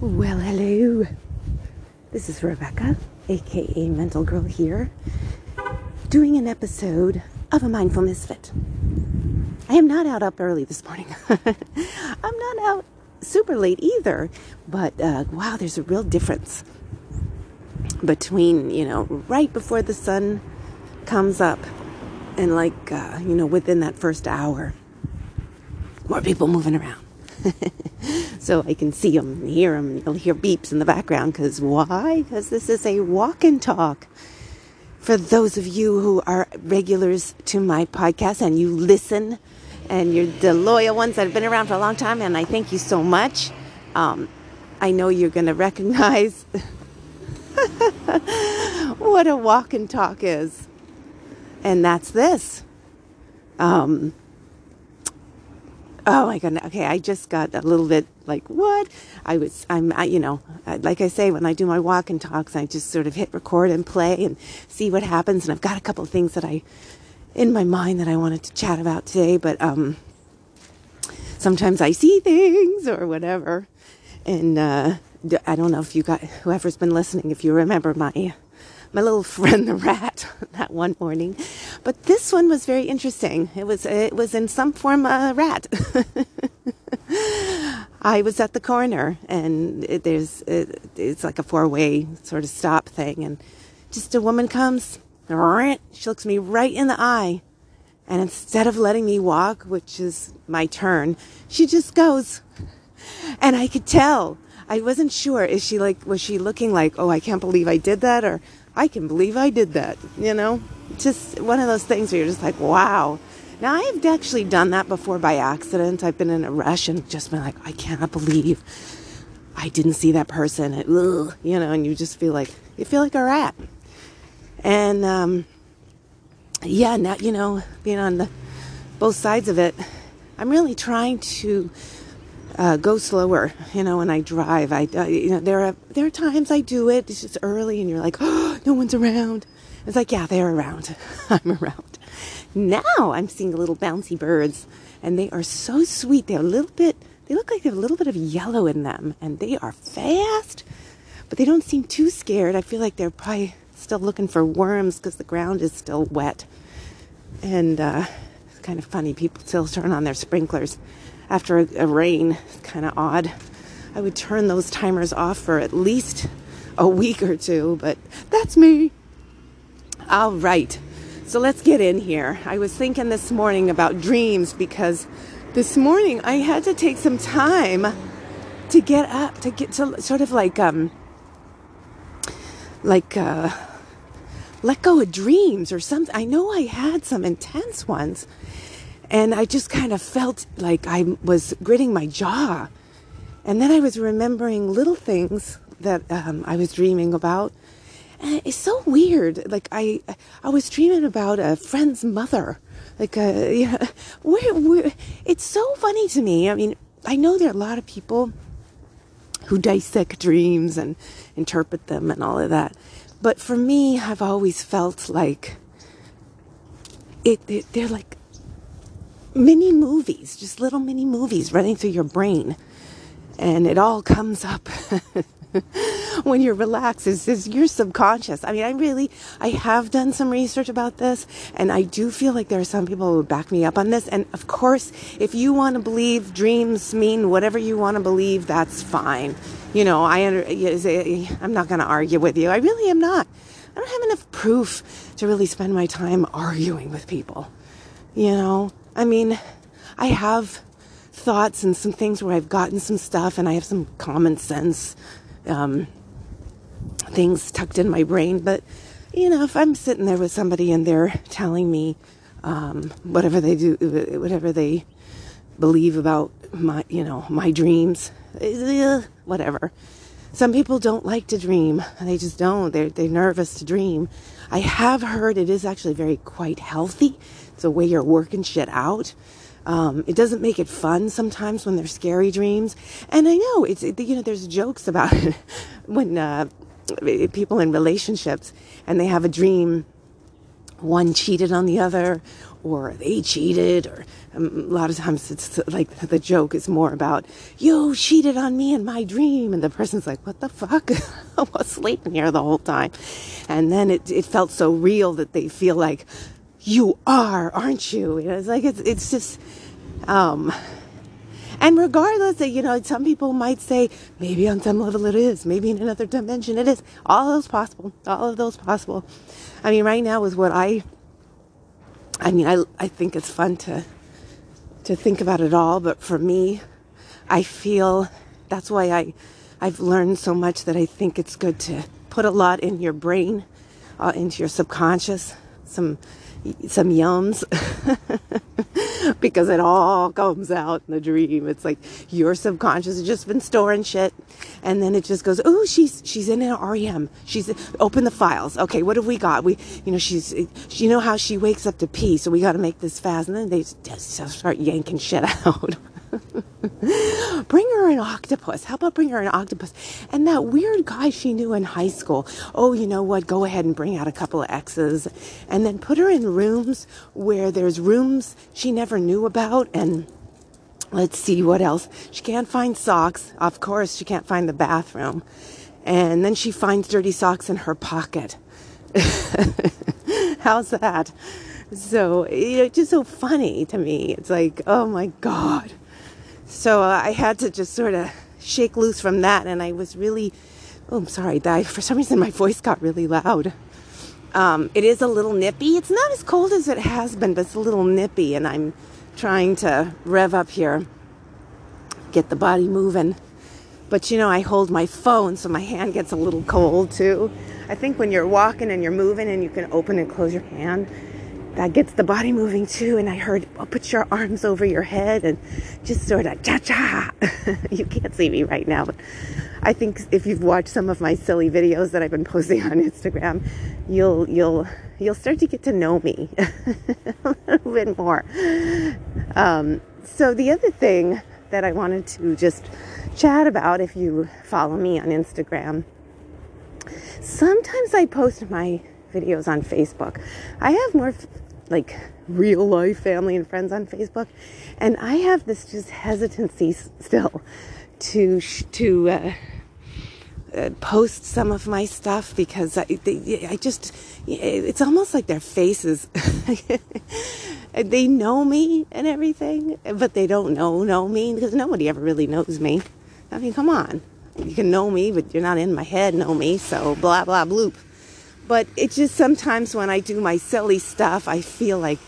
Well, hello. This is Rebecca, aka Mental Girl here, doing an episode of A Mindful Misfit. I am not out up early this morning. I'm not out super late either, but uh, wow, there's a real difference between, you know, right before the sun comes up and like, uh, you know, within that first hour. More people moving around. so I can see them and hear them. You'll hear beeps in the background because why? Because this is a walk and talk. For those of you who are regulars to my podcast and you listen, and you're the loyal ones that have been around for a long time, and I thank you so much. Um, I know you're going to recognize what a walk and talk is. And that's this. Um, oh my goodness. Okay, I just got a little bit like, what? I was, I'm, I, you know, like I say, when I do my walk and talks, I just sort of hit record and play and see what happens. And I've got a couple of things that I, in my mind that I wanted to chat about today, but um, sometimes I see things or whatever. And uh, I don't know if you got, whoever's been listening, if you remember my my little friend the rat that one morning. But this one was very interesting. It was it was in some form a rat. I was at the corner and it, there's it, it's like a four way sort of stop thing and just a woman comes she looks me right in the eye and instead of letting me walk which is my turn she just goes and I could tell I wasn't sure is she like was she looking like oh I can't believe I did that or I can believe I did that, you know? Just one of those things where you're just like, wow. Now, I've actually done that before by accident. I've been in a rush and just been like, I cannot believe I didn't see that person. ugh, you know, and you just feel like, you feel like a rat. And, um, yeah, now, you know, being on the both sides of it, I'm really trying to uh, go slower. You know, when I drive, I uh, you know there are there are times I do it. It's just early, and you're like, oh, no one's around. It's like, yeah, they're around. I'm around. Now I'm seeing little bouncy birds, and they are so sweet. They're a little bit. They look like they have a little bit of yellow in them, and they are fast, but they don't seem too scared. I feel like they're probably still looking for worms because the ground is still wet, and uh, it's kind of funny. People still turn on their sprinklers after a, a rain. Kind of odd. I would turn those timers off for at least a week or two, but that's me. All right. So let's get in here. I was thinking this morning about dreams because this morning I had to take some time to get up, to get to sort of like, um, like, uh, let go of dreams or something. I know I had some intense ones and I just kind of felt like I was gritting my jaw. And then I was remembering little things that um, I was dreaming about. And it's so weird. Like I, I was dreaming about a friend's mother. Like, uh, yeah, where, where, it's so funny to me. I mean, I know there are a lot of people who dissect dreams and interpret them and all of that. But for me, I've always felt like it, it they're like mini movies, just little mini movies running through your brain. And it all comes up when you're relaxed is, is your subconscious. I mean, I really, I have done some research about this and I do feel like there are some people who would back me up on this. And of course, if you want to believe dreams mean whatever you want to believe, that's fine. You know, I, I'm not going to argue with you. I really am not. I don't have enough proof to really spend my time arguing with people. You know, I mean, I have thoughts and some things where I've gotten some stuff and I have some common sense um, things tucked in my brain. But, you know, if I'm sitting there with somebody and they're telling me um, whatever they do, whatever they believe about my, you know, my dreams, eh, whatever. Some people don't like to dream. They just don't. They're, they're nervous to dream. I have heard it is actually very quite healthy it's a way you're working shit out. Um, it doesn't make it fun sometimes when they're scary dreams. And I know it's, you know, there's jokes about it when uh, people in relationships and they have a dream, one cheated on the other, or they cheated or um, a lot of times it's like the joke is more about you cheated on me in my dream and the person's like what the fuck i was sleeping here the whole time and then it, it felt so real that they feel like you are aren't you, you know, it's like it's, it's just um and regardless that you know some people might say maybe on some level it is maybe in another dimension it is. All of those possible all of those possible. I mean right now is what i I mean, I, I think it's fun to to think about it all, but for me, I feel that's why I I've learned so much that I think it's good to put a lot in your brain, uh, into your subconscious, some some yums because it all comes out in the dream. It's like your subconscious has just been storing shit, and then it just goes, "Oh, she's she's in an REM. She's open the files. Okay, what have we got? We, you know, she's you know how she wakes up to pee, so we got to make this fast." And then they just start yanking shit out. bring her an octopus. How about bring her an octopus? And that weird guy she knew in high school. Oh, you know what? Go ahead and bring out a couple of exes and then put her in rooms where there's rooms she never knew about and let's see what else. She can't find socks. Of course, she can't find the bathroom. And then she finds dirty socks in her pocket. How's that? So, you know, it's just so funny to me. It's like, oh my God. So uh, I had to just sort of shake loose from that, and I was really, oh, I'm sorry, I, for some reason my voice got really loud. Um, it is a little nippy. It's not as cold as it has been, but it's a little nippy, and I'm trying to rev up here, get the body moving. But you know, I hold my phone, so my hand gets a little cold too. I think when you're walking and you're moving and you can open and close your hand, that gets the body moving too. And I heard, well, put your arms over your head and just sort of cha cha. you can't see me right now, but I think if you've watched some of my silly videos that I've been posting on Instagram, you'll you'll you'll start to get to know me a little bit more. Um, so the other thing that I wanted to just chat about, if you follow me on Instagram, sometimes I post my videos on Facebook. I have more like real life family and friends on Facebook, and I have this just hesitancy still to to uh, uh, post some of my stuff because I, they, I just it's almost like their faces. they know me and everything, but they don't know know me because nobody ever really knows me. I mean, come on, you can know me, but you're not in my head. Know me, so blah blah bloop. But it just sometimes when I do my silly stuff, I feel like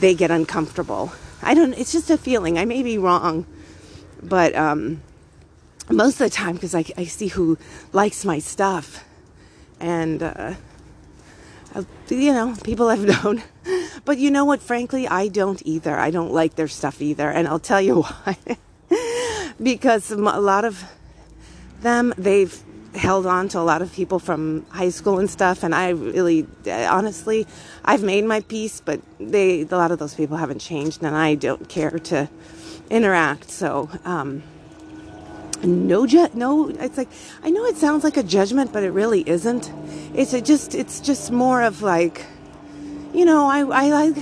they get uncomfortable. I don't, it's just a feeling. I may be wrong, but um, most of the time, because I, I see who likes my stuff. And, uh, you know, people have known. But you know what? Frankly, I don't either. I don't like their stuff either. And I'll tell you why. because a lot of them, they've held on to a lot of people from high school and stuff and i really honestly i've made my peace but they a lot of those people haven't changed and i don't care to interact so um, no ju- no it's like i know it sounds like a judgment but it really isn't. It's just it's just more of like you know i i like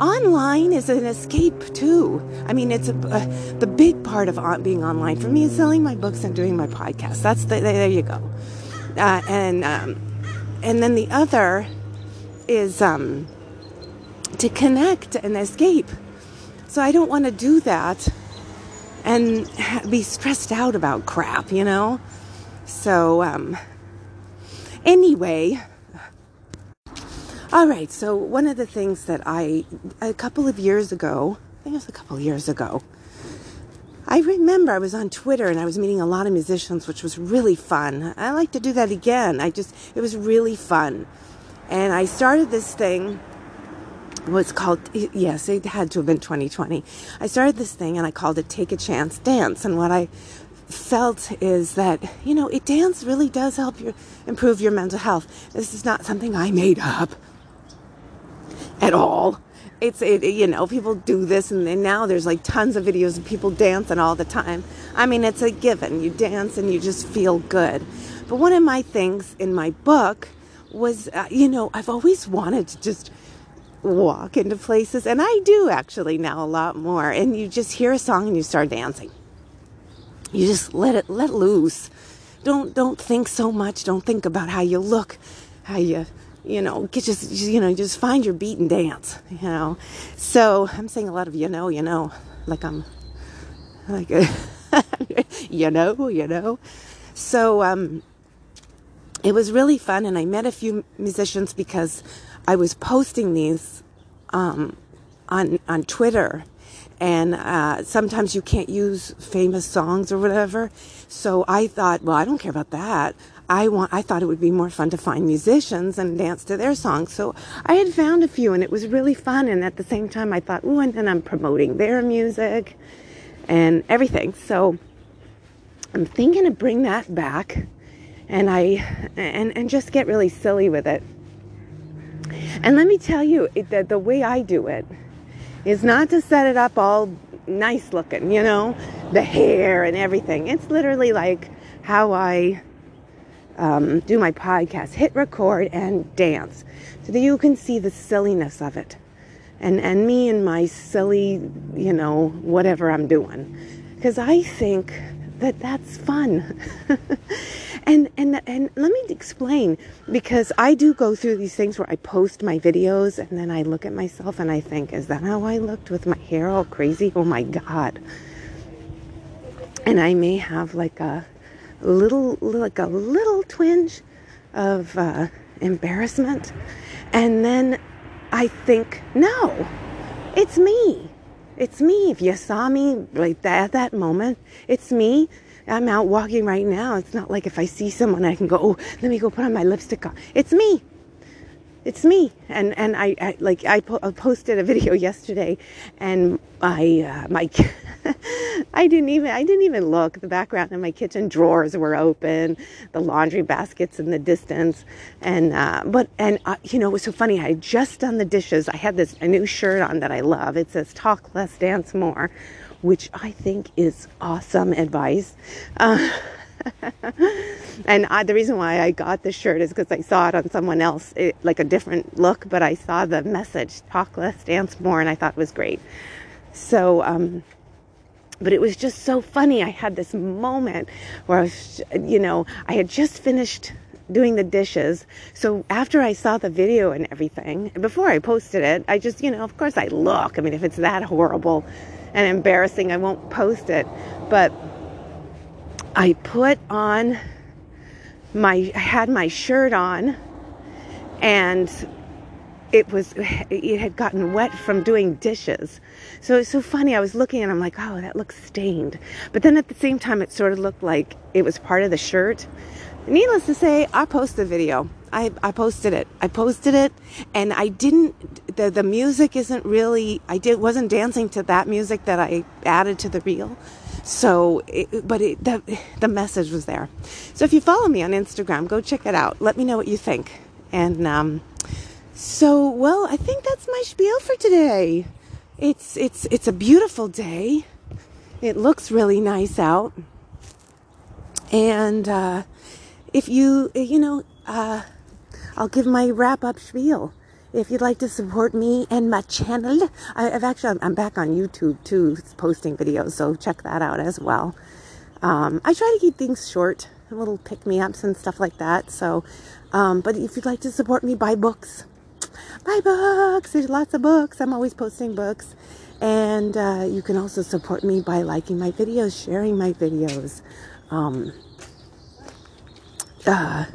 online is an escape too. I mean, it's a, uh, the big part of being online for me is selling my books and doing my podcast. That's the, there you go. Uh, and um, and then the other is um, to connect and escape. So I don't want to do that and be stressed out about crap, you know. So um, anyway, all right, so one of the things that I, a couple of years ago, I think it was a couple of years ago, I remember I was on Twitter and I was meeting a lot of musicians, which was really fun. I like to do that again. I just, it was really fun. And I started this thing, what's called, yes, it had to have been 2020. I started this thing and I called it Take a Chance Dance. And what I felt is that, you know, it dance really does help you improve your mental health. This is not something I made up at all. It's it, you know people do this and then now there's like tons of videos of people dancing all the time. I mean it's a given. You dance and you just feel good. But one of my things in my book was uh, you know I've always wanted to just walk into places, and I do actually now a lot more. And you just hear a song and you start dancing. You just let it let loose. Don't don't think so much. Don't think about how you look, how you you know get just you know just find your beat and dance. You know. So I'm saying a lot of you know you know like I'm like you know you know. So um, it was really fun, and I met a few musicians because I was posting these um, on on Twitter, and uh, sometimes you can't use famous songs or whatever. So I thought, well, I don't care about that. I want. I thought it would be more fun to find musicians and dance to their songs. So I had found a few, and it was really fun. And at the same time, I thought, oh, and then I'm promoting their music and everything. So I'm thinking to bring that back, and I and and just get really silly with it. And let me tell you that the way I do it is not to set it up all nice looking, you know, the hair and everything. It's literally like how I um, do my podcast hit record and dance so that you can see the silliness of it. And, and me and my silly, you know, whatever I'm doing. Because I think that that's fun. and and and let me explain because I do go through these things where I post my videos and then I look at myself and I think, is that how I looked with my hair all crazy? Oh my god. And I may have like a little like a little twinge of uh, embarrassment and then I think, no, it's me. It's me. If you saw me like that at that moment, it's me. I'm out walking right now. It's not like if I see someone, I can go, oh, let me go put on my lipstick on. It's me. It's me. And and I, I like I, po- I, posted a video yesterday, and I uh, my I didn't even I didn't even look. The background in my kitchen drawers were open, the laundry baskets in the distance, and uh, but and uh, you know it was so funny. I had just done the dishes. I had this a new shirt on that I love. It says "Talk Less, Dance More." which I think is awesome advice. And I, the reason why I got the shirt is because I saw it on someone else, it, like a different look, but I saw the message talk less, dance more, and I thought it was great. So, um, but it was just so funny. I had this moment where I was, you know, I had just finished doing the dishes. So after I saw the video and everything, before I posted it, I just, you know, of course I look. I mean, if it's that horrible, and embarrassing, I won't post it. But I put on my, I had my shirt on and it was it had gotten wet from doing dishes so it's so funny i was looking and i'm like oh that looks stained but then at the same time it sort of looked like it was part of the shirt needless to say i posted the video I, I posted it. I posted it and I didn't the the music isn't really I did wasn't dancing to that music that I added to the reel. So it, but it, the the message was there. So if you follow me on Instagram, go check it out. Let me know what you think. And um so well, I think that's my spiel for today. It's it's it's a beautiful day. It looks really nice out. And uh if you you know uh I'll give my wrap up spiel. If you'd like to support me and my channel, I, have actually, I'm back on YouTube too, posting videos, so check that out as well. Um, I try to keep things short, little pick me ups and stuff like that. So, um, but if you'd like to support me, buy books. Buy books. There's lots of books. I'm always posting books. And uh, you can also support me by liking my videos, sharing my videos. Um, uh,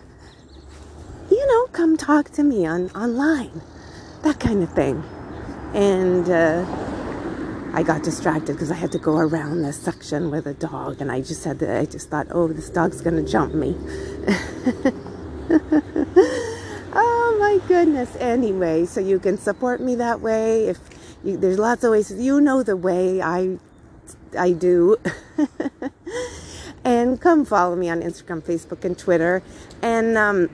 come talk to me on online, that kind of thing. And uh, I got distracted because I had to go around this section with a dog, and I just had to, I just thought, oh, this dog's gonna jump me. oh my goodness. Anyway, so you can support me that way. If you, there's lots of ways, you know the way I I do. and come follow me on Instagram, Facebook, and Twitter. And um,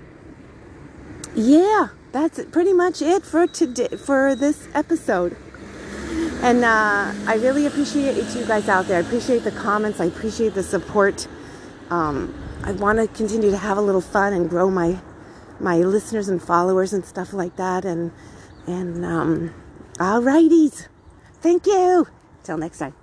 yeah, that's pretty much it for today for this episode. And uh, I really appreciate you guys out there. I appreciate the comments. I appreciate the support. Um, I want to continue to have a little fun and grow my my listeners and followers and stuff like that. And And um, all righties. Thank you. Till next time.